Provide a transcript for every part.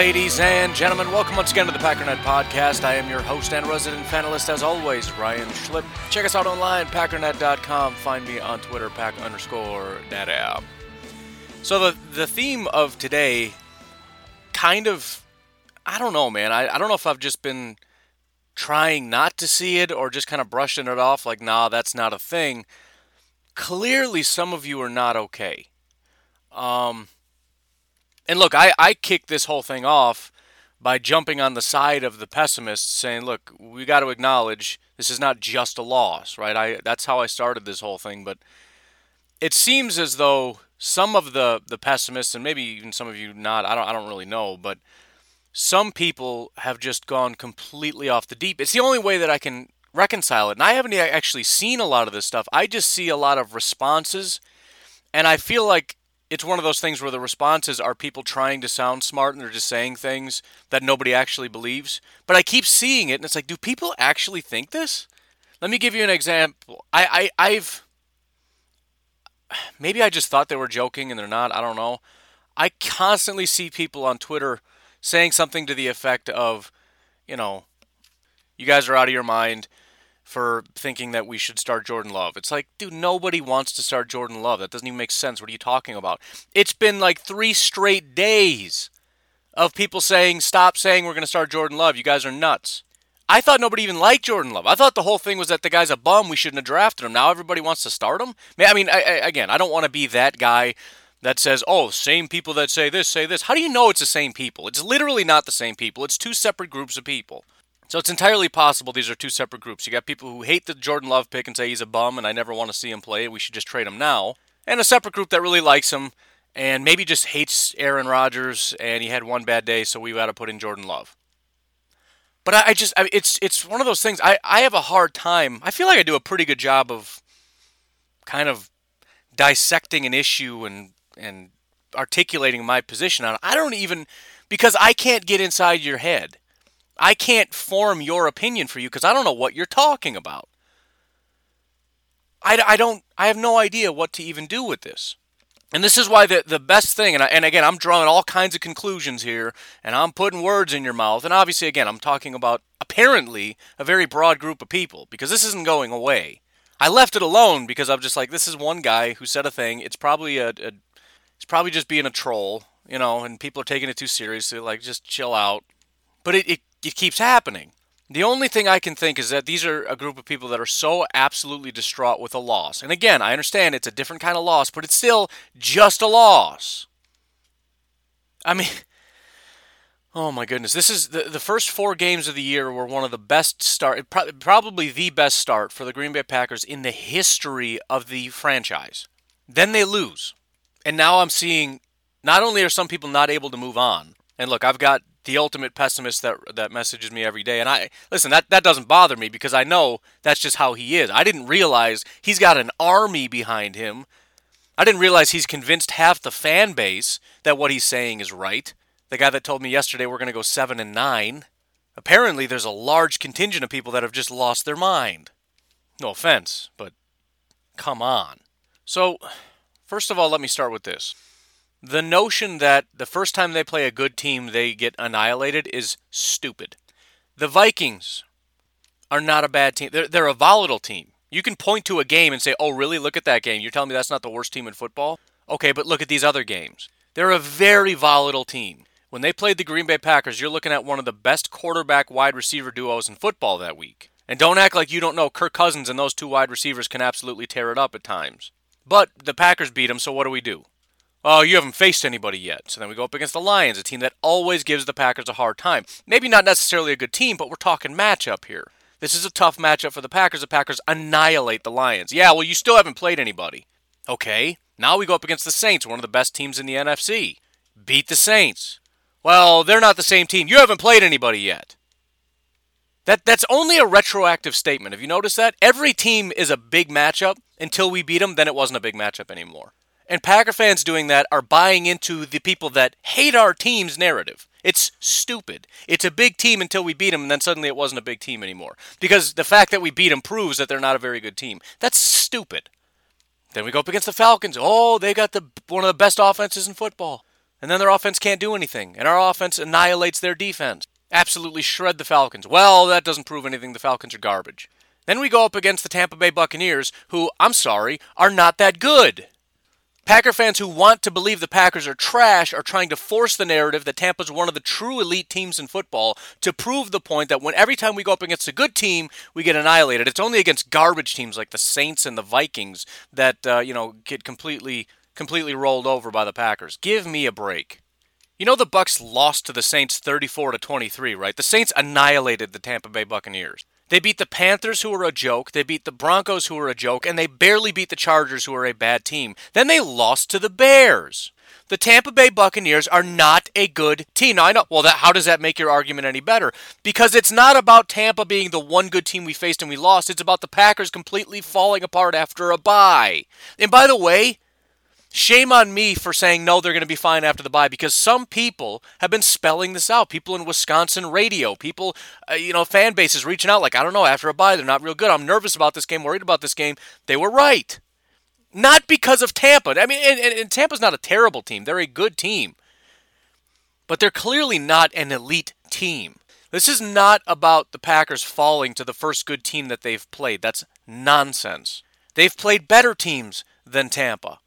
Ladies and gentlemen, welcome once again to the Packernet Podcast. I am your host and resident panelist, as always, Ryan Schlipp. Check us out online, packernet.com. Find me on Twitter, pack underscore daddy. So the the theme of today, kind of, I don't know, man. I, I don't know if I've just been trying not to see it or just kind of brushing it off, like, nah, that's not a thing. Clearly, some of you are not okay. Um, and look, I, I kicked this whole thing off by jumping on the side of the pessimists, saying, look, we got to acknowledge this is not just a loss, right? I that's how I started this whole thing, but it seems as though some of the the pessimists and maybe even some of you not, I don't I don't really know, but some people have just gone completely off the deep. It's the only way that I can reconcile it. And I haven't actually seen a lot of this stuff. I just see a lot of responses and I feel like it's one of those things where the responses are people trying to sound smart and they're just saying things that nobody actually believes. But I keep seeing it and it's like, do people actually think this? Let me give you an example. I, I I've maybe I just thought they were joking and they're not. I don't know. I constantly see people on Twitter saying something to the effect of, you know, you guys are out of your mind for thinking that we should start Jordan Love. It's like, dude, nobody wants to start Jordan Love. That doesn't even make sense. What are you talking about? It's been like three straight days of people saying, stop saying we're going to start Jordan Love. You guys are nuts. I thought nobody even liked Jordan Love. I thought the whole thing was that the guy's a bum. We shouldn't have drafted him. Now everybody wants to start him. I mean, I, I, again, I don't want to be that guy that says, oh, same people that say this say this. How do you know it's the same people? It's literally not the same people. It's two separate groups of people. So it's entirely possible these are two separate groups. You got people who hate the Jordan Love pick and say he's a bum and I never want to see him play. We should just trade him now. And a separate group that really likes him and maybe just hates Aaron Rodgers and he had one bad day, so we got to put in Jordan Love. But I, I just, I, it's it's one of those things. I, I have a hard time. I feel like I do a pretty good job of kind of dissecting an issue and and articulating my position on it. I don't even because I can't get inside your head. I can't form your opinion for you because I don't know what you're talking about. I, I don't I have no idea what to even do with this. And this is why the, the best thing, and, I, and again, I'm drawing all kinds of conclusions here, and I'm putting words in your mouth. And obviously, again, I'm talking about apparently a very broad group of people because this isn't going away. I left it alone because I'm just like, this is one guy who said a thing. It's probably a, a it's probably just being a troll, you know, and people are taking it too seriously. Like, just chill out. But it, it, it keeps happening. The only thing I can think is that these are a group of people that are so absolutely distraught with a loss. And again, I understand it's a different kind of loss, but it's still just a loss. I mean, oh my goodness. This is the, the first four games of the year were one of the best start, pro- probably the best start for the Green Bay Packers in the history of the franchise. Then they lose. And now I'm seeing not only are some people not able to move on, and look, I've got the ultimate pessimist that that messages me every day. And I listen, that that doesn't bother me because I know that's just how he is. I didn't realize he's got an army behind him. I didn't realize he's convinced half the fan base that what he's saying is right. The guy that told me yesterday we're going to go 7 and 9. Apparently there's a large contingent of people that have just lost their mind. No offense, but come on. So, first of all, let me start with this the notion that the first time they play a good team they get annihilated is stupid. The Vikings are not a bad team. They're, they're a volatile team. You can point to a game and say, oh, really? Look at that game. You're telling me that's not the worst team in football? Okay, but look at these other games. They're a very volatile team. When they played the Green Bay Packers, you're looking at one of the best quarterback wide receiver duos in football that week. And don't act like you don't know Kirk Cousins and those two wide receivers can absolutely tear it up at times. But the Packers beat them, so what do we do? Oh, you haven't faced anybody yet. So then we go up against the Lions, a team that always gives the Packers a hard time. Maybe not necessarily a good team, but we're talking matchup here. This is a tough matchup for the Packers. The Packers annihilate the Lions. Yeah, well, you still haven't played anybody. Okay, now we go up against the Saints, one of the best teams in the NFC. Beat the Saints. Well, they're not the same team. You haven't played anybody yet. That that's only a retroactive statement. Have you noticed that? Every team is a big matchup until we beat them, then it wasn't a big matchup anymore. And Packer fans doing that are buying into the people that hate our team's narrative. It's stupid. It's a big team until we beat them, and then suddenly it wasn't a big team anymore. Because the fact that we beat them proves that they're not a very good team. That's stupid. Then we go up against the Falcons. Oh, they got the one of the best offenses in football. And then their offense can't do anything, and our offense annihilates their defense. Absolutely shred the Falcons. Well, that doesn't prove anything. The Falcons are garbage. Then we go up against the Tampa Bay Buccaneers, who, I'm sorry, are not that good. Packer fans who want to believe the Packers are trash are trying to force the narrative that Tampa's one of the true elite teams in football to prove the point that when every time we go up against a good team, we get annihilated. It's only against garbage teams like the Saints and the Vikings that uh, you know get completely completely rolled over by the Packers. Give me a break. You know the Bucks lost to the Saints 34 to 23, right? The Saints annihilated the Tampa Bay Buccaneers. They beat the Panthers, who were a joke. They beat the Broncos, who were a joke. And they barely beat the Chargers, who are a bad team. Then they lost to the Bears. The Tampa Bay Buccaneers are not a good team. Now, I know, well, that, how does that make your argument any better? Because it's not about Tampa being the one good team we faced and we lost. It's about the Packers completely falling apart after a bye. And by the way, Shame on me for saying no, they're going to be fine after the bye because some people have been spelling this out. People in Wisconsin radio, people, uh, you know, fan bases reaching out like, I don't know, after a bye, they're not real good. I'm nervous about this game, worried about this game. They were right. Not because of Tampa. I mean, and, and Tampa's not a terrible team, they're a good team. But they're clearly not an elite team. This is not about the Packers falling to the first good team that they've played. That's nonsense. They've played better teams than Tampa.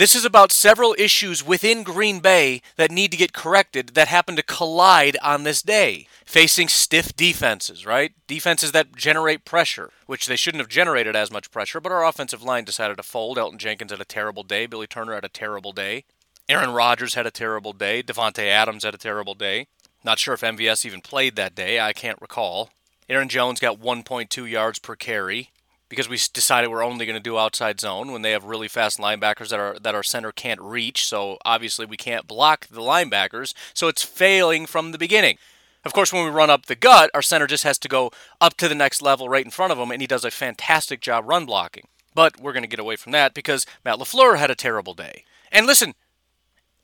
This is about several issues within Green Bay that need to get corrected that happen to collide on this day. Facing stiff defenses, right? Defenses that generate pressure, which they shouldn't have generated as much pressure, but our offensive line decided to fold. Elgton Jenkins had a terrible day. Billy Turner had a terrible day. Aaron Rodgers had a terrible day. Davante Adams had a terrible day. Not sure if MVS even played that day. I can't recall. Aaron Jones got 1.2 yards per carry because we decided we're only going to do outside zone when they have really fast linebackers that our that our center can't reach. So obviously we can't block the linebackers. So it's failing from the beginning. Of course, when we run up the gut, our center just has to go up to the next level right in front of him, and he does a fantastic job run blocking. But we're going to get away from that because Matt LaFleur had a terrible day. And listen,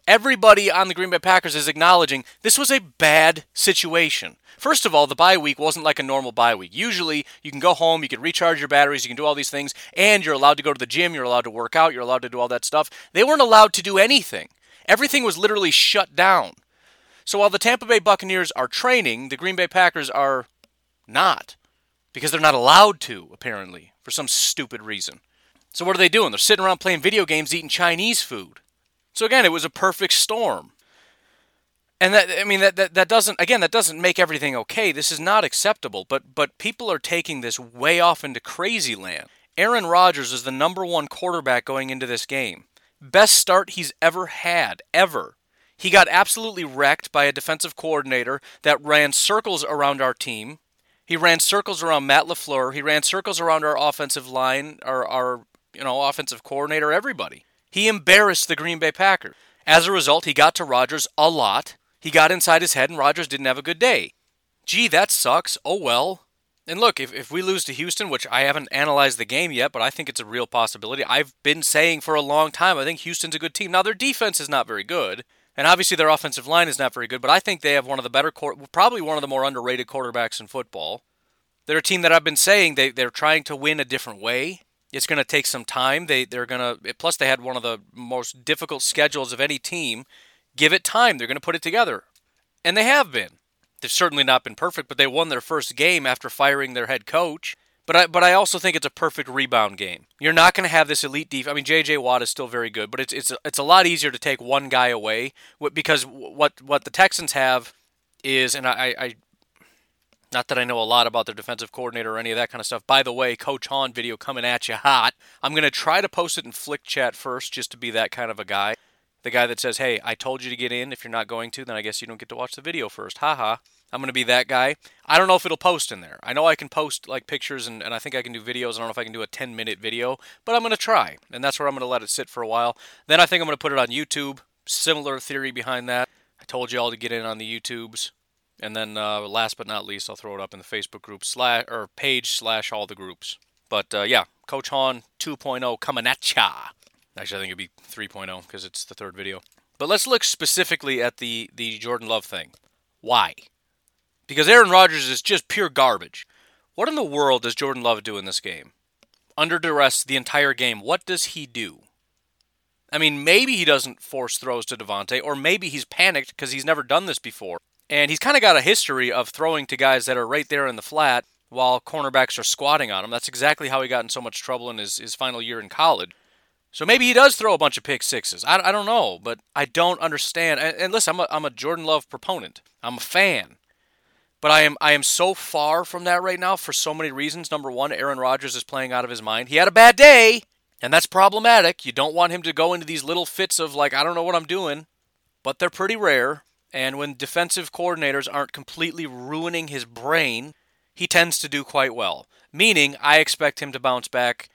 everybody on the Green Bay Packers is acknowledging this was a bad situation. First of all, the bye week wasn't like a normal bye week. Usually, you can go home, you can recharge your batteries, you can do all these things, and you're allowed to go to the gym, you're allowed to work out, you're allowed to do all that stuff. They weren't allowed to do anything. Everything was literally shut down. So while the Tampa Bay Buccaneers are training, the Green Bay Packers are not. Because they're not allowed to, apparently, for some stupid reason. So what are they doing? They're sitting around playing video games, eating Chinese food. So again, it was a perfect storm. And that I mean that, that that doesn't again that doesn't make everything okay. This is not acceptable, but but people are taking this way off into crazy land. Aaron Rodgers is the number 1 quarterback going into this game. Best start he's ever had, ever. He got absolutely wrecked by a defensive coordinator that ran circles around our team. He ran circles around Matt LaFleur. He ran circles around our offensive line, our, our you know, offensive coordinator, everybody. He embarrassed the Green Bay Packers. As a result, he got to Rodgers a lot. He got inside his head, and Rodgers didn't have a good day. Gee, that sucks. Oh well. And look, if, if we lose to Houston, which I haven't analyzed the game yet, but I think it's a real possibility, I've been saying for a long time I think Houston's a good team. Now, their defense is not very good, and obviously their offensive line is not very good, but I think they have one of the better, probably one of the more underrated quarterbacks in football. They're a team that I've been saying they, they're trying to win a different way. It's going to take some time. They, they're going to, plus, they had one of the most difficult schedules of any team Give it time. They're going to put it together. And they have been. They've certainly not been perfect, but they won their first game after firing their head coach. But I, but I also think it's a perfect rebound game. You're not going to have this elite defense. I mean, J.J. Watt is still very good, but it's it's it's a lot easier to take one guy away because what what the Texans have is, and I, I Not that I know a lot about their defensive coordinator or any of that kind of stuff. By the way, Coach Hahn video coming at you hot. I'm going to try to post it in Flick Chat first just to be that kind of a guy. The guy that says, hey, I told you to get in. If you're not going to, then I guess you don't get to watch the video first. Haha. I'm going to be that guy. I don't know if it'll post in there. I know I can post like pictures and, and I think I can do videos. I don't know if I can do a 10 minute video, but I'm going to try. And that's where I'm going to let it sit for a while. Then I think I'm going to put it on YouTube. Similar theory behind that. I told you all to get in on the YouTubes. And then uh, last but not least, I'll throw it up in the Facebook group slash or page slash all the groups. But uh, yeah, Coach Hahn 2.0 coming at ya. Actually, I think it'd be 3.0 because it's the third video. But let's look specifically at the the Jordan Love thing. Why? Because Aaron Rodgers is just pure garbage. What in the world does Jordan Love do in this game? Under duress the entire game, what does he do? I mean, maybe he doesn't force throws to Davante, or maybe he's panicked because he's never done this before. And he's kind of got a history of throwing to guys that are right there in the flat while cornerbacks are squatting on him. That's exactly how he got in so much trouble in his, his final year in college. So maybe he does throw a bunch of pick sixes. I, I don't know, but I don't understand. And, and listen, I'm a, I'm a Jordan Love proponent. I'm a fan. But I am I am so far from that right now for so many reasons. Number one, Aaron Rodgers is playing out of his mind. He had a bad day, and that's problematic. You don't want him to go into these little fits of like I don't know what I'm doing, but they're pretty rare. And when defensive coordinators aren't completely ruining his brain, he tends to do quite well. Meaning, I expect him to bounce back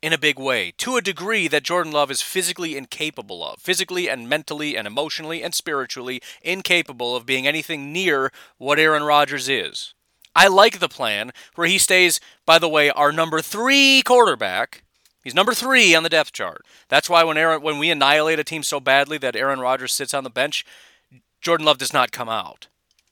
in a big way, to a degree that Jordan Love is physically incapable of. Physically and mentally and emotionally and spiritually incapable of being anything near what Aaron Rodgers is. I like the plan where he stays, by the way, our number three quarterback. He's number three on the depth chart. That's why when Aaron when we annihilate a team so badly that Aaron Rodgers sits on the bench, Jordan Love does not come out.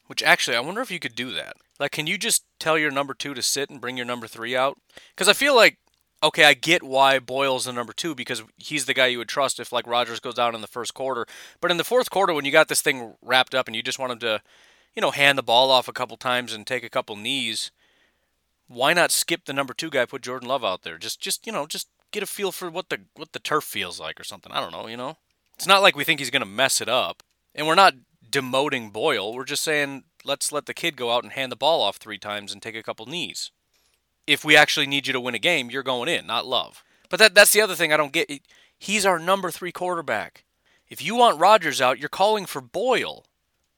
Which actually, I wonder if you could do that. Like, can you just tell your number two to sit and bring your number three out? Because I feel like, okay, I get why Boyle's the number two because he's the guy you would trust if like Rodgers goes down in the first quarter. But in the fourth quarter, when you got this thing wrapped up and you just want him to, you know, hand the ball off a couple times and take a couple knees, why not skip the number two guy, put Jordan Love out there? Just, just you know, just get a feel for what the what the turf feels like or something. I don't know, you know. It's not like we think he's going to mess it up, and we're not demoting Boyle. We're just saying let's let the kid go out and hand the ball off three times and take a couple knees. If we actually need you to win a game, you're going in, not Love. But that that's the other thing I don't get. He's our number three quarterback. If you want Rodgers out, you're calling for Boyle.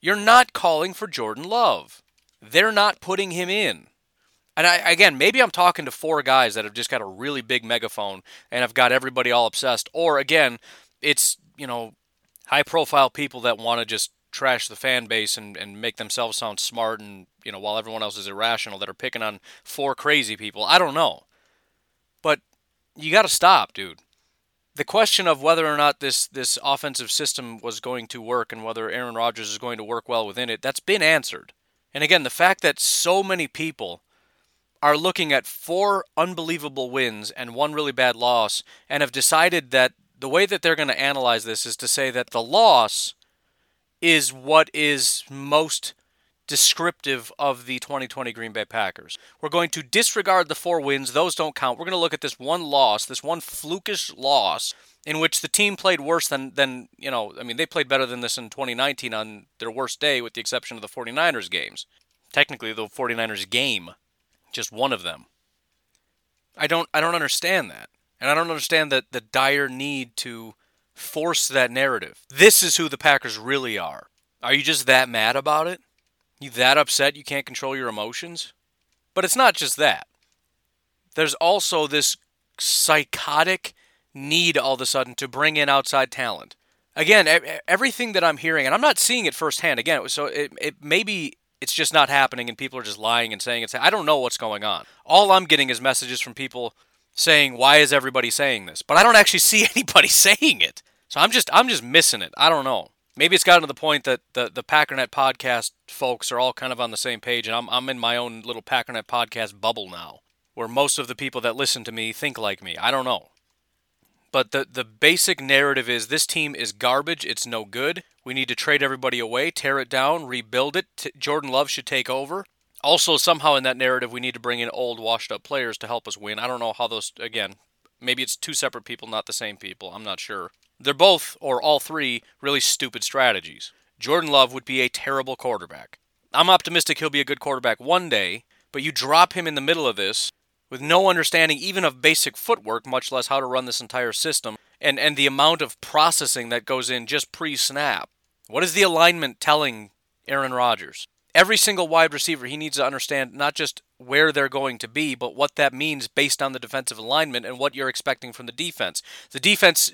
You're not calling for Jordan Love. They're not putting him in. And I, again, maybe I'm talking to four guys that have just got a really big megaphone and have got everybody all obsessed. Or again, it's, you know, high profile people that want to just trash the fan base and, and make themselves sound smart and you know while everyone else is irrational that are picking on four crazy people. I don't know. But you got to stop dude. The question of whether or not this this offensive system was going to work and whether Aaron Rodgers is going to work well within it that's been answered. And again the fact that so many people are looking at four unbelievable wins and one really bad loss and have decided that the way that they're going to analyze this is to say that the loss is what is most descriptive of the 2020 Green Bay Packers. We're going to disregard the four wins, those don't count. We're going to look at this one loss, this one flukish loss in which the team played worse than than, you know, I mean they played better than this in 2019 on their worst day with the exception of the 49ers games. Technically the 49ers game, just one of them. I don't I don't understand that. And I don't understand that the dire need to force that narrative. This is who the Packers really are. Are you just that mad about it? You that upset you can't control your emotions? But it's not just that. There's also this psychotic need all of a sudden to bring in outside talent. Again, everything that I'm hearing, and I'm not seeing it firsthand. Again, so it, it maybe it's just not happening, and people are just lying and saying it's. I don't know what's going on. All I'm getting is messages from people saying, "Why is everybody saying this?" But I don't actually see anybody saying it. So I'm just I'm just missing it. I don't know. Maybe it's gotten to the point that the the Packernet podcast folks are all kind of on the same page, and I'm I'm in my own little Packernet podcast bubble now, where most of the people that listen to me think like me. I don't know. But the the basic narrative is this team is garbage. It's no good. We need to trade everybody away, tear it down, rebuild it. T- Jordan Love should take over. Also, somehow in that narrative, we need to bring in old, washed up players to help us win. I don't know how those. Again, maybe it's two separate people, not the same people. I'm not sure. They're both, or all three, really stupid strategies. Jordan Love would be a terrible quarterback. I'm optimistic he'll be a good quarterback one day, but you drop him in the middle of this with no understanding even of basic footwork, much less how to run this entire system, and, and the amount of processing that goes in just pre snap. What is the alignment telling Aaron Rodgers? Every single wide receiver, he needs to understand not just where they're going to be, but what that means based on the defensive alignment and what you're expecting from the defense. The defense,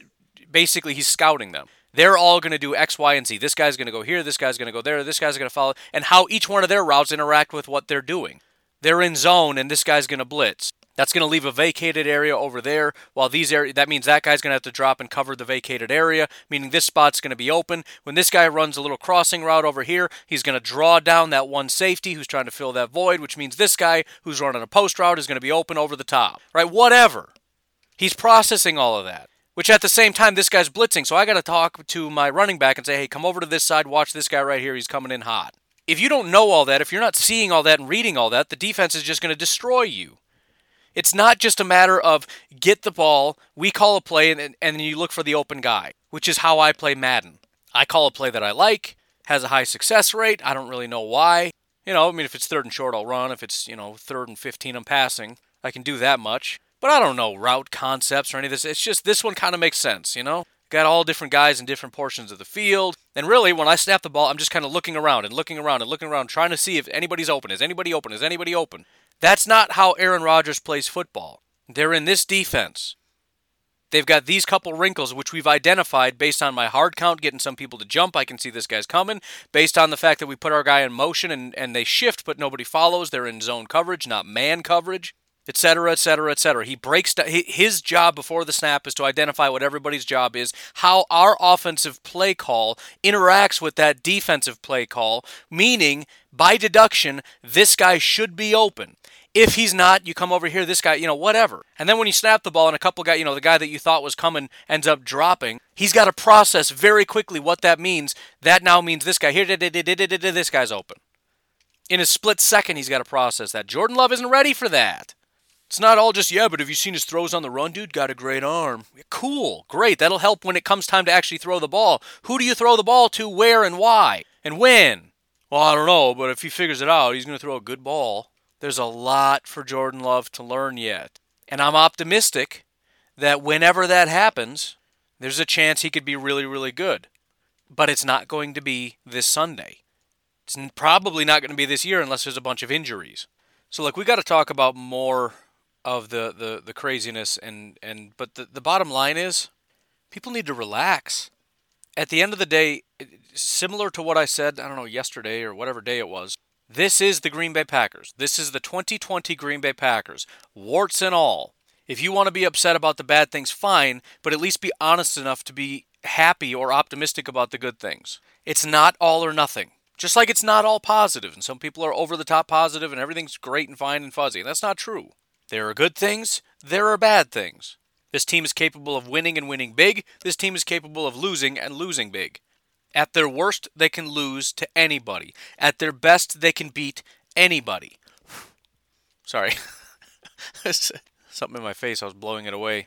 basically, he's scouting them. They're all going to do X, Y, and Z. This guy's going to go here, this guy's going to go there, this guy's going to follow, and how each one of their routes interact with what they're doing. They're in zone, and this guy's going to blitz. That's going to leave a vacated area over there. While these area, that means that guy's going to have to drop and cover the vacated area, meaning this spot's going to be open. When this guy runs a little crossing route over here, he's going to draw down that one safety who's trying to fill that void, which means this guy who's running a post route is going to be open over the top. Right? Whatever. He's processing all of that. Which at the same time, this guy's blitzing. So I got to talk to my running back and say, hey, come over to this side, watch this guy right here. He's coming in hot. If you don't know all that, if you're not seeing all that and reading all that, the defense is just going to destroy you. It's not just a matter of get the ball, we call a play, and, and then you look for the open guy, which is how I play Madden. I call a play that I like, has a high success rate. I don't really know why. You know, I mean, if it's third and short, I'll run. If it's, you know, third and 15, I'm passing. I can do that much. But I don't know route concepts or any of this. It's just this one kind of makes sense, you know? Got all different guys in different portions of the field. And really, when I snap the ball, I'm just kind of looking around and looking around and looking around, trying to see if anybody's open. Is anybody open? Is anybody open? That's not how Aaron Rodgers plays football. They're in this defense. They've got these couple wrinkles, which we've identified based on my hard count, getting some people to jump. I can see this guy's coming. Based on the fact that we put our guy in motion and, and they shift, but nobody follows. They're in zone coverage, not man coverage, etc., etc., etc. He breaks down. His job before the snap is to identify what everybody's job is, how our offensive play call interacts with that defensive play call, meaning, by deduction, this guy should be open. If he's not, you come over here, this guy, you know, whatever. And then when you snap the ball and a couple guys, you know, the guy that you thought was coming ends up dropping, he's got to process very quickly what that means. That now means this guy here, this guy's open. In a split second, he's got to process that. Jordan Love isn't ready for that. It's not all just, yeah, but have you seen his throws on the run, dude? Got a great arm. Cool, great. That'll help when it comes time to actually throw the ball. Who do you throw the ball to, where, and why? And when? Well, I don't know, but if he figures it out, he's going to throw a good ball. There's a lot for Jordan Love to learn yet. And I'm optimistic that whenever that happens, there's a chance he could be really, really good. But it's not going to be this Sunday. It's probably not going to be this year unless there's a bunch of injuries. So, look, we got to talk about more of the, the, the craziness and, and but the, the bottom line is people need to relax. At the end of the day, similar to what I said, I don't know, yesterday or whatever day it was, this is the Green Bay Packers. This is the 2020 Green Bay Packers, warts and all. If you want to be upset about the bad things, fine, but at least be honest enough to be happy or optimistic about the good things. It's not all or nothing. Just like it's not all positive, and some people are over the top positive and everything's great and fine and fuzzy. And That's not true. There are good things, there are bad things. This team is capable of winning and winning big. This team is capable of losing and losing big. At their worst, they can lose to anybody. At their best, they can beat anybody. Sorry. Something in my face, I was blowing it away.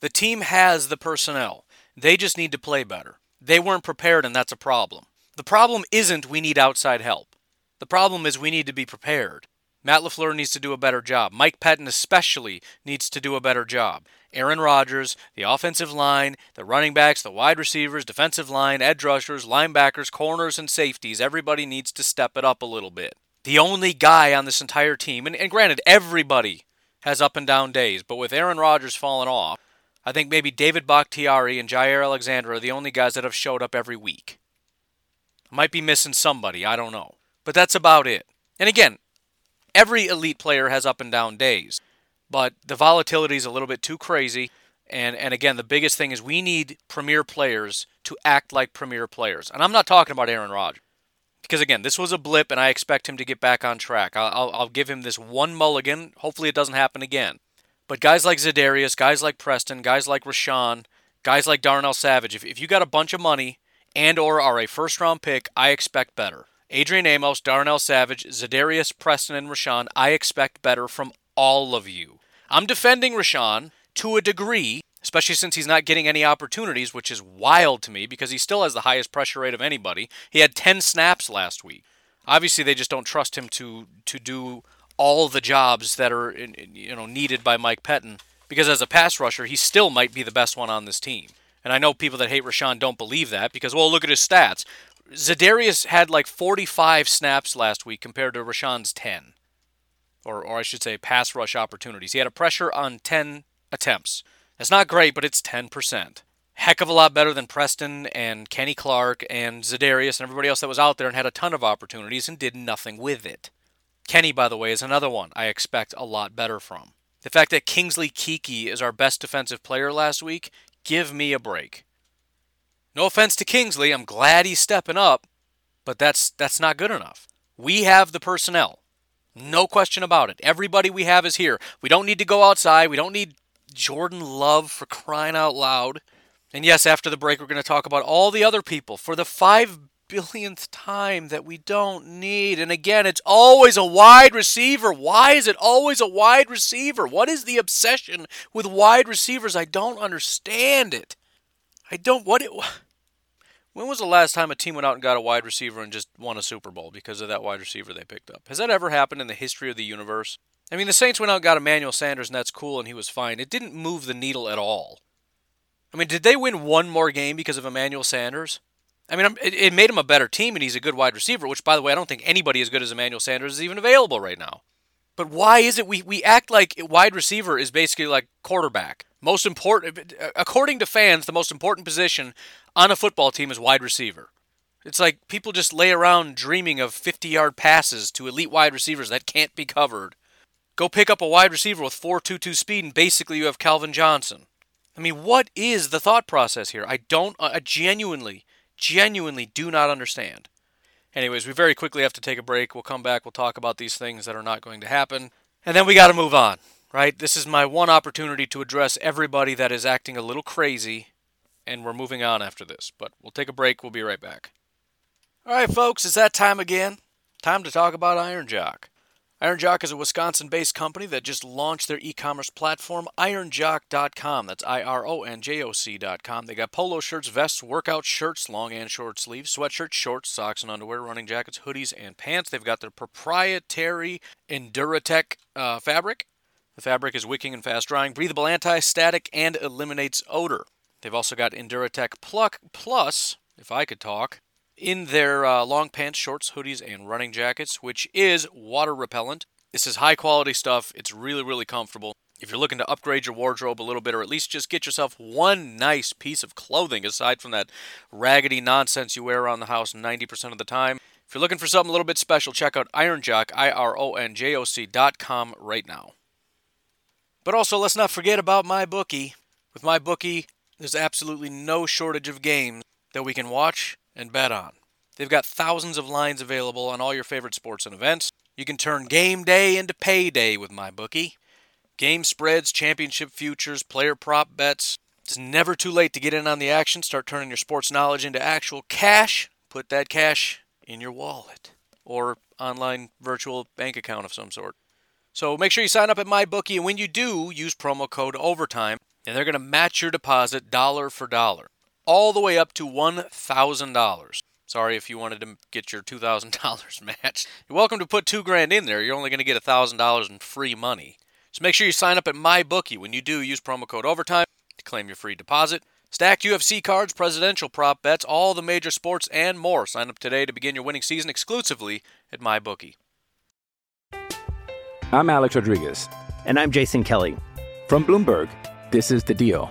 The team has the personnel. They just need to play better. They weren't prepared, and that's a problem. The problem isn't we need outside help. The problem is we need to be prepared. Matt LaFleur needs to do a better job. Mike Pettine, especially, needs to do a better job. Aaron Rodgers, the offensive line, the running backs, the wide receivers, defensive line, edge rushers, linebackers, corners, and safeties, everybody needs to step it up a little bit. The only guy on this entire team, and, and granted, everybody has up and down days, but with Aaron Rodgers falling off, I think maybe David Bakhtiari and Jaire Alexander are the only guys that have showed up every week. I might be missing somebody, I don't know. But that's about it. And again, every elite player has up and down days, but the volatility is a little bit too crazy. And and again, the biggest thing is we need premier players to act like premier players. And I'm not talking about Aaron Rodgers. Because again, this was a blip, and I expect him to get back on track. I'll, I'll, give him this one mulligan. Hopefully, it doesn't happen again. But guys like Za'Darius, guys like Preston, guys like Rashan, guys like Darnell Savage, if, if you got a bunch of money and or are a first round pick, I expect better. Adrian Amos, Darnell Savage, Za'Darius, Preston, and Rashan, I expect better from all of you. I'm defending Rashan to a degree, especially since he's not getting any opportunities, which is wild to me because he still has the highest pressure rate of anybody. He had 10 snaps last week. Obviously, they just don't trust him to to do all the jobs that are you know needed by Mike Pettine. Because as a pass rusher, he still might be the best one on this team. And I know people that hate Rashan don't believe that because well, look at his stats. Za'Darius had like 45 snaps last week compared to Rashan's 10, or or I should say pass rush opportunities. He had a pressure on 10 attempts. That's not great, but it's 10% heck of a lot better than Preston and Kenny Clark and Za'Darius and everybody else that was out there and had a ton of opportunities and did nothing with it. Kenny, by the way, is another one I expect a lot better from. The fact that Kingsley Keke is our best defensive player last week, give me a break. No offense to Kingsley, I'm glad he's stepping up, but that's that's not good enough. We have the personnel. No question about it. Everybody we have is here. We don't need to go outside. We don't need Jordan Love for crying out loud. And yes, after the break, we're going to talk about all the other people for the five billionth time that we don't need. And again, it's always a wide receiver. Why is it always a wide receiver? What is the obsession with wide receivers? I don't understand it. I don't. What it. When was the last time a team went out and got a wide receiver and just won a Super Bowl because of that wide receiver they picked up? Has that ever happened in the history of the universe? I mean, the Saints went out and got Emmanuel Sanders, and that's cool, and he was fine. It didn't move the needle at all. I mean, did they win one more game because of Emmanuel Sanders? I mean, it, made him a better team, and he's a good wide receiver. Which, by the way, I don't think anybody as good as Emmanuel Sanders is even available right now. But why is it we we act like wide receiver is basically like quarterback? Most important, according to fans, the most important position on a football team is wide receiver. It's like people just lay around dreaming of 50 yard passes to elite wide receivers that can't be covered. Go pick up a wide receiver with 4.22 speed, and basically you have Calvin Johnson. I mean, what is the thought process here? I don't, I genuinely, genuinely do not understand. Anyways, we very quickly have to take a break. We'll come back. We'll talk about these things that are not going to happen. And then we got to move on, right? This is my one opportunity to address everybody that is acting a little crazy. And we're moving on after this. But we'll take a break. We'll be right back. All right, folks, it's that time again. Time to talk about Iron Jock. Iron Jock is a Wisconsin based company that just launched their e commerce platform, ironjock.com. That's I R O N J O C.com. They got polo shirts, vests, workout shirts, long and short sleeves, sweatshirts, shorts, socks and underwear, running jackets, hoodies, and pants. They've got their proprietary Enduratech uh, fabric. The fabric is wicking and fast drying, breathable, anti static, and eliminates odor. They've also got Enduratech Pluck Plus, if I could talk, in their uh, long pants, shorts, hoodies, and running jackets, which is water repellent. This is high quality stuff. It's really, really comfortable. If you're looking to upgrade your wardrobe a little bit, or at least just get yourself one nice piece of clothing aside from that raggedy nonsense you wear around the house 90% of the time, if you're looking for something a little bit special, check out IronJock, I R O N J O C dot com right now. But also, let's not forget about MyBookie. With MyBookie, there's absolutely no shortage of games that we can watch and bet on. They've got thousands of lines available on all your favorite sports and events. You can turn game day into payday with MyBookie. Game spreads, championship futures, player prop bets. It's never too late to get in on the action. Start turning your sports knowledge into actual cash. Put that cash in your wallet or online virtual bank account of some sort. So make sure you sign up at MyBookie, and when you do, use promo code OVERTIME, and they're going to match your deposit dollar for dollar all the way up to $1,000. Sorry if you wanted to get your $2,000 matched. You're welcome to put two grand in there. You're only going to get $1,000 in free money. So make sure you sign up at MyBookie. When you do, use promo code OVERTIME to claim your free deposit. Stacked UFC cards, presidential prop bets, all the major sports, and more. Sign up today to begin your winning season exclusively at MyBookie. I'm Alex Rodriguez. And I'm Jason Kelly. From Bloomberg, this is The Deal.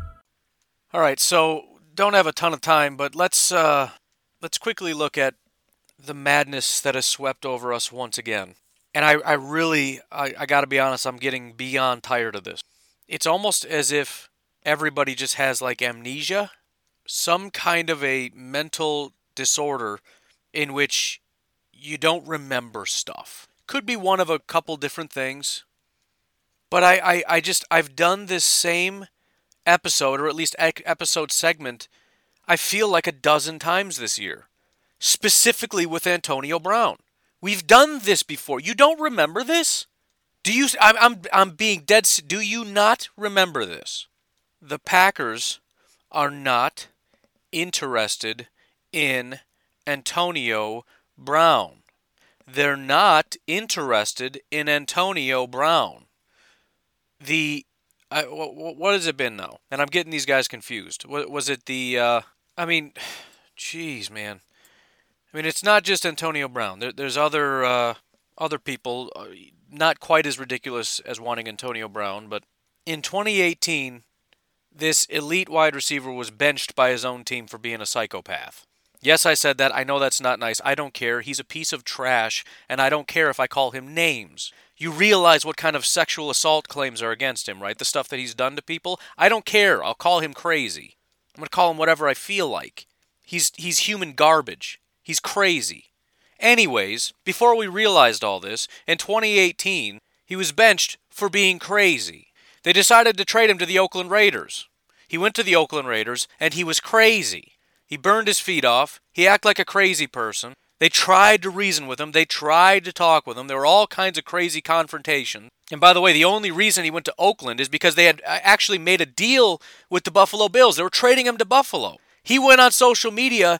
All right, so don't have a ton of time, but let's uh, let's quickly look at the madness that has swept over us once again. And I, I really, I, I got to be honest, I'm getting beyond tired of this. It's almost as if everybody just has like amnesia, some kind of a mental disorder in which you don't remember stuff. Could be one of a couple different things. But I, I, I just, I've done this same episode, or at least episode segment, I feel like a dozen times this year, specifically with Antonio Brown. We've done this before. You don't remember this? Do you? I'm, I'm, I'm being dead. Do you not remember this? The Packers are not interested in Antonio Brown. They're not interested in Antonio Brown. The I, what, what has it been though? And I'm getting these guys confused. What, was it the? Uh, I mean, jeez, man. I mean, it's not just Antonio Brown. There, there's other uh, other people, uh, not quite as ridiculous as wanting Antonio Brown, but in 2018, this elite wide receiver was benched by his own team for being a psychopath. Yes, I said that. I know that's not nice. I don't care. He's a piece of trash, and I don't care if I call him names you realize what kind of sexual assault claims are against him, right? The stuff that he's done to people. I don't care. I'll call him crazy. I'm going to call him whatever I feel like. He's he's human garbage. He's crazy. Anyways, before we realized all this, in 2018, he was benched for being crazy. They decided to trade him to the Oakland Raiders. He went to the Oakland Raiders and he was crazy. He burned his feet off. He acted like a crazy person. They tried to reason with him. They tried to talk with him. There were all kinds of crazy confrontations. And by the way, the only reason he went to Oakland is because they had uh, actually made a deal with the Buffalo Bills. They were trading him to Buffalo. He went on social media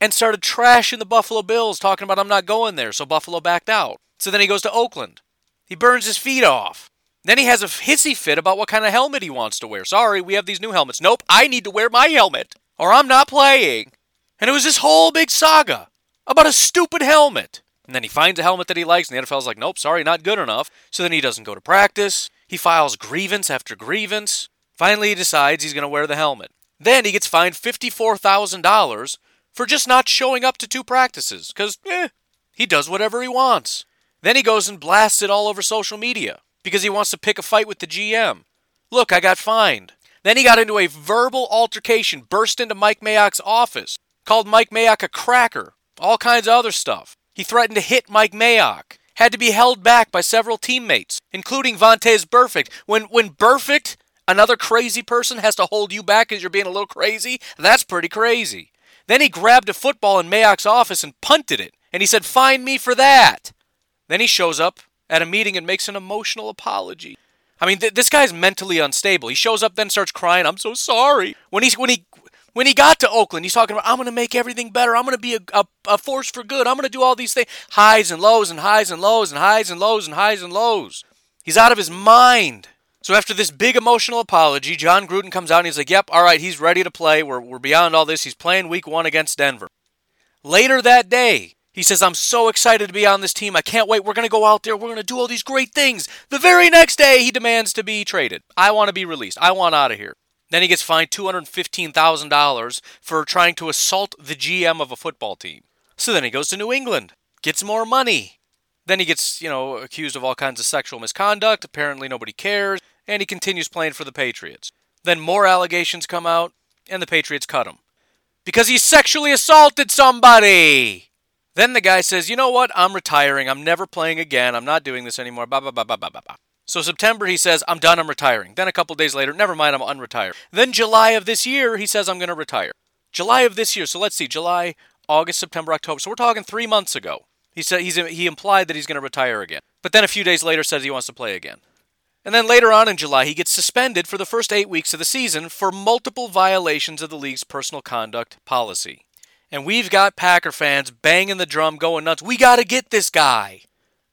and started trashing the Buffalo Bills, talking about, I'm not going there. So Buffalo backed out. So then he goes to Oakland. He burns his feet off. Then he has a hissy fit about what kind of helmet he wants to wear. Sorry, we have these new helmets. Nope, I need to wear my helmet or I'm not playing. And it was this whole big saga about a stupid helmet. And then he finds a helmet that he likes, and the NFL's like, nope, sorry, not good enough. So then he doesn't go to practice. He files grievance after grievance. Finally, he decides he's going to wear the helmet. Then he gets fined $54,000 for just not showing up to two practices, because, eh, he does whatever he wants. Then he goes and blasts it all over social media because he wants to pick a fight with the GM. Look, I got fined. Then he got into a verbal altercation, burst into Mike Mayock's office, called Mike Mayock a cracker, all kinds of other stuff. He threatened to hit Mike Mayock. Had to be held back by several teammates, including Vontaze Burfict. When when Burfict, another crazy person, has to hold you back because you're being a little crazy, that's pretty crazy. Then he grabbed a football in Mayock's office and punted it, and he said, "Find me for that." Then he shows up at a meeting and makes an emotional apology. I mean, th- this guy's mentally unstable. He shows up, then starts crying. I'm so sorry. When he when he when he got to Oakland, he's talking about, I'm going to make everything better. I'm going to be a, a, a, force for good. I'm going to do all these things. Highs and lows and highs and lows and highs and lows and highs and lows. He's out of his mind. So after this big emotional apology, Jon Gruden comes out and he's like, yep, all right, he's ready to play. We're, we're beyond all this. He's playing week one against Denver. Later that day, he says, I'm so excited to be on this team. I can't wait. We're going to go out there. We're going to do all these great things. The very next day, he demands to be traded. I want to be released. I want out of here. Then he gets fined $215,000 for trying to assault the GM of a football team. So then he goes to New England, gets more money. Then he gets, you know, accused of all kinds of sexual misconduct. Apparently nobody cares. And he continues playing for the Patriots. Then more allegations come out, and the Patriots cut him. Because he sexually assaulted somebody! Then the guy says, you know what? I'm retiring. I'm never playing again. I'm not doing this anymore. Blah, blah, blah, blah, blah, blah. So September, he says, I'm done, I'm retiring. Then a couple days later, never mind, I'm unretired. Then July of this year, he says, I'm going to retire. July of this year, so let's see, July, August, September, October. So we're talking three months ago. He said he's, he implied that he's going to retire again. but then a few days later says he wants to play again. And then later on in July, he gets suspended for the first eight weeks of the season for multiple violations of the league's personal conduct policy. And we've got Packer fans banging the drum, going nuts. We got to get this guy.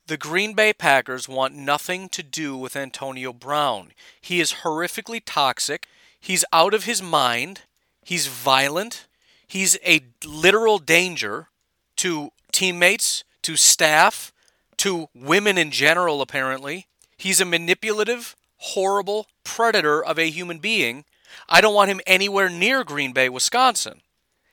The Green Bay Packers want nothing to do with Antonio Brown. He is horrifically toxic. He's out of his mind. He's violent. He's a literal danger to teammates, to staff, to women in general, apparently. He's a manipulative, horrible predator of a human being. I don't want him anywhere near Green Bay, Wisconsin.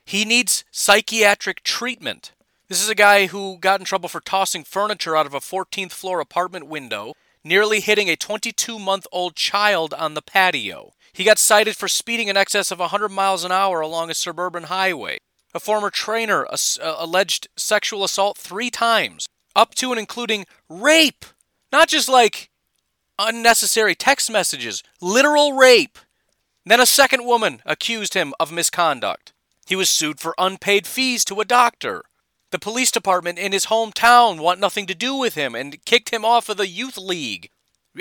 He needs psychiatric treatment. This is a guy who got in trouble for tossing furniture out of a 14th floor apartment window, nearly hitting a 22 month old child on the patio. He got cited for speeding in excess of 100 miles an hour along a suburban highway. A former trainer uh, alleged sexual assault three times, up to and including rape. Not just like unnecessary text messages, literal rape. Then a second woman accused him of misconduct. He was sued for unpaid fees to a doctor. The police department in his hometown want nothing to do with him and kicked him off of the youth league.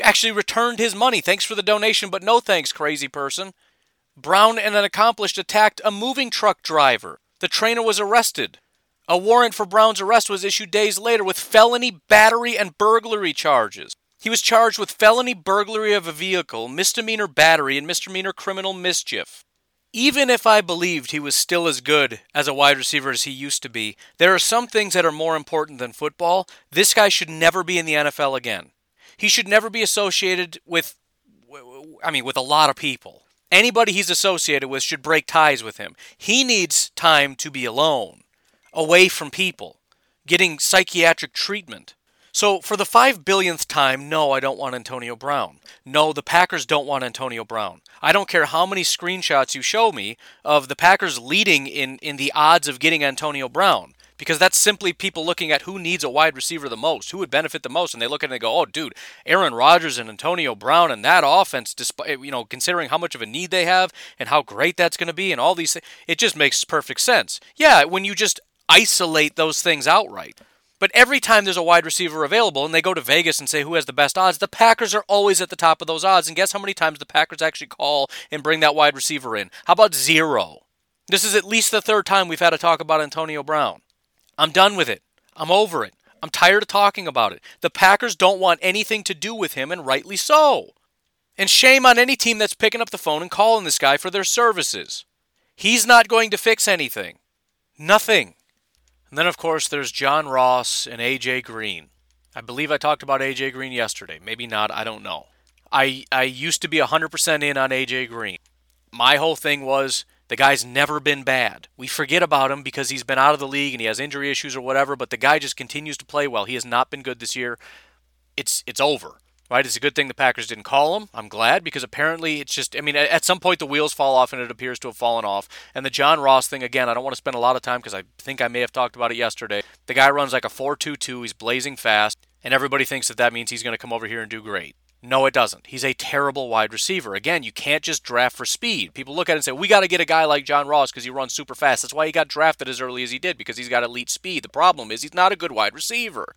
Actually returned his money. Thanks for the donation, but no thanks, crazy person. Brown and an accomplice attacked a moving truck driver. The trainer was arrested. A warrant for Brown's arrest was issued days later with felony battery and burglary charges. He was charged with felony burglary of a vehicle, misdemeanor battery, and misdemeanor criminal mischief even if I believed he was still as good as a wide receiver as he used to be, there are some things that are more important than football. This guy should never be in the NFL again. He should never be associated with, I mean, with a lot of people. Anybody he's associated with should break ties with him. He needs time to be alone, away from people, getting psychiatric treatment. So, for the five billionth time, no, I don't want Antonio Brown. No, the Packers don't want Antonio Brown. I don't care how many screenshots you show me of the Packers leading in, in the odds of getting Antonio Brown. Because that's simply people looking at who needs a wide receiver the most, who would benefit the most, and they look at it and go, "Oh, dude, Aaron Rodgers and Antonio Brown and that offense, despite you know, considering how much of a need they have and how great that's going to be, and all these things, it just makes perfect sense." Yeah, when you just isolate those things outright. But every time there's a wide receiver available and they go to Vegas and say who has the best odds, the Packers are always at the top of those odds. And guess how many times the Packers actually call and bring that wide receiver in? How about zero? This is at least the third time we've had to talk about Antonio Brown. I'm done with it. I'm over it. I'm tired of talking about it. The Packers don't want anything to do with him, and rightly so. And shame on any team that's picking up the phone and calling this guy for their services. He's not going to fix anything. Nothing. And then, of course, there's John Ross and AJ Green. I believe I talked about AJ Green yesterday. Maybe not, I don't know. I, I used to be 100% in on AJ Green. My whole thing was the guy's never been bad. We forget about him because he's been out of the league and he has injury issues or whatever, but the guy just continues to play well. He has not been good this year. It's it's over right? It's a good thing the Packers didn't call him. I'm glad because apparently it's just, I mean, at some point the wheels fall off and it appears to have fallen off. And the John Ross thing, again, I don't want to spend a lot of time because I think I may have talked about it yesterday. The guy runs like a 4 2 2, he's blazing fast, and everybody thinks that that means he's going to come over here and do great. No, it doesn't. He's a terrible wide receiver. Again, you can't just draft for speed. People look at it and say, we got to get a guy like John Ross because he runs super fast. That's why he got drafted as early as he did because he's got elite speed. The problem is he's not a good wide receiver.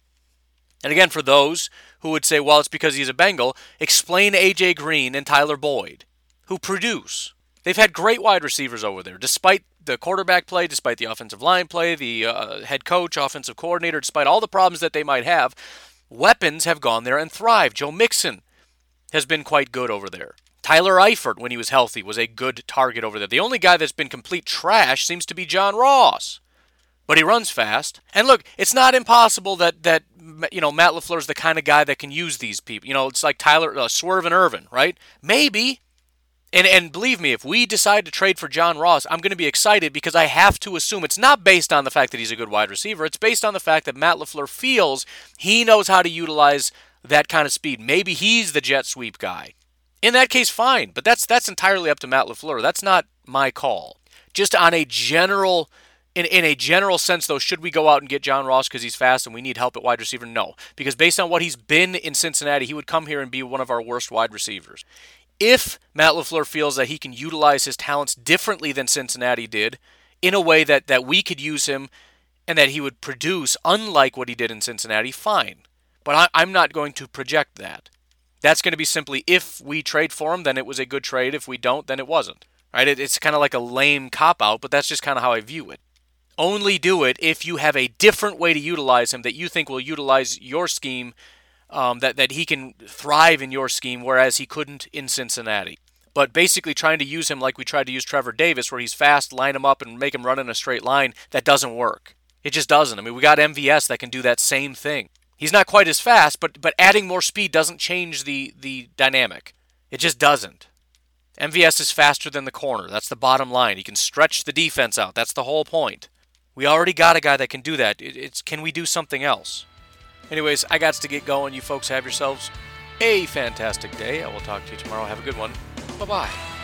And again, for those who would say, well, it's because he's a Bengal, explain A.J. Green and Tyler Boyd, who produce. They've had great wide receivers over there, despite the quarterback play, despite the offensive line play, the uh, head coach, offensive coordinator, despite all the problems that they might have. Weapons have gone there and thrived. Joe Mixon has been quite good over there. Tyler Eifert, when he was healthy, was a good target over there. The only guy that's been complete trash seems to be John Ross but he runs fast. And look, it's not impossible that that you know Matt LaFleur is the kind of guy that can use these people. You know, it's like Tyler uh, Swerve and Ervin, right? Maybe. And and believe me, if we decide to trade for John Ross, I'm going to be excited because I have to assume it's not based on the fact that he's a good wide receiver. It's based on the fact that Matt LaFleur feels he knows how to utilize that kind of speed. Maybe he's the jet sweep guy. In that case, fine. But that's that's entirely up to Matt LaFleur. That's not my call. Just on a general in, in a general sense, though, should we go out and get John Ross because he's fast and we need help at wide receiver? No. Because based on what he's been in Cincinnati, he would come here and be one of our worst wide receivers. If Matt LaFleur feels that he can utilize his talents differently than Cincinnati did, in a way that, that we could use him and that he would produce unlike what he did in Cincinnati, fine. But I, I'm not going to project that. That's going to be simply if we trade for him, then it was a good trade. If we don't, then it wasn't. Right? It, it's kind of like a lame cop out, but that's just kind of how I view it. Only do it if you have a different way to utilize him that you think will utilize your scheme, um, that, that he can thrive in your scheme, whereas he couldn't in Cincinnati. But basically, trying to use him like we tried to use Trevor Davis, where he's fast, line him up, and make him run in a straight line, that doesn't work. It just doesn't. I mean, we got MVS that can do that same thing. He's not quite as fast, but but adding more speed doesn't change the the dynamic. It just doesn't. MVS is faster than the corner. That's the bottom line. He can stretch the defense out. That's the whole point. We already got a guy that can do that. It, it's can we do something else? Anyways, I got to get going. You folks have yourselves a fantastic day. I will talk to you tomorrow. Have a good one. Bye bye.